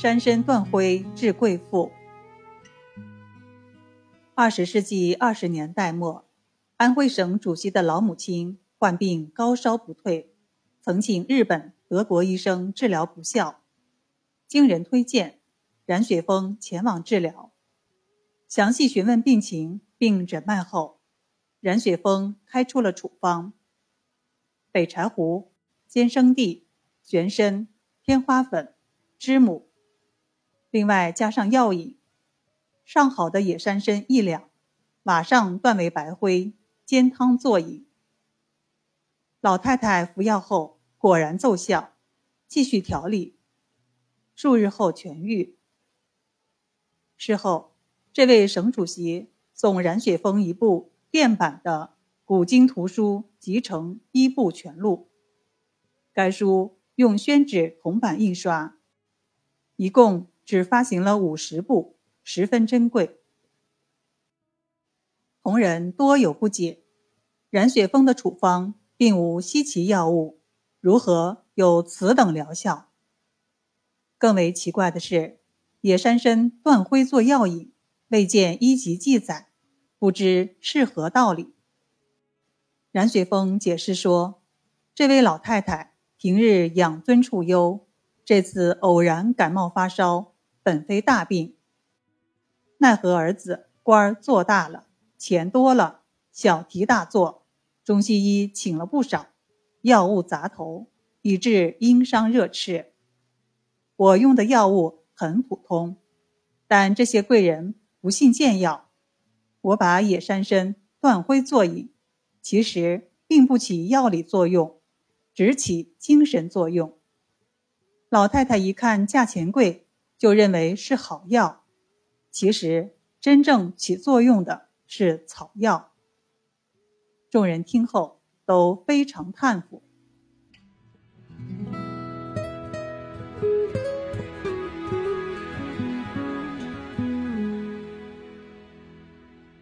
山参断灰治贵妇。二十世纪二十年代末，安徽省主席的老母亲患病高烧不退，曾请日本、德国医生治疗不效，经人推荐，冉雪峰前往治疗。详细询问病情并诊脉后，冉雪峰开出了处方：北柴胡、尖生地、玄参、天花粉、知母，另外加上药引：上好的野山参一两，马上断为白灰，煎汤作饮。老太太服药后果然奏效，继续调理，数日后痊愈。事后。这位省主席送冉雪峰一部电版的《古今图书集成一部全录》，该书用宣纸铜版印刷，一共只发行了五十部，十分珍贵。同仁多有不解：冉雪峰的处方并无稀奇药物，如何有此等疗效？更为奇怪的是，野山参断灰做药引。未见一级记载，不知是何道理。冉雪峰解释说：“这位老太太平日养尊处优，这次偶然感冒发烧，本非大病。奈何儿子官儿做大了，钱多了，小题大做，中西医请了不少，药物砸头，以致阴伤热炽。我用的药物很普通，但这些贵人。”不信见药，我把野山参断灰作饮，其实并不起药理作用，只起精神作用。老太太一看价钱贵，就认为是好药，其实真正起作用的是草药。众人听后都非常叹服。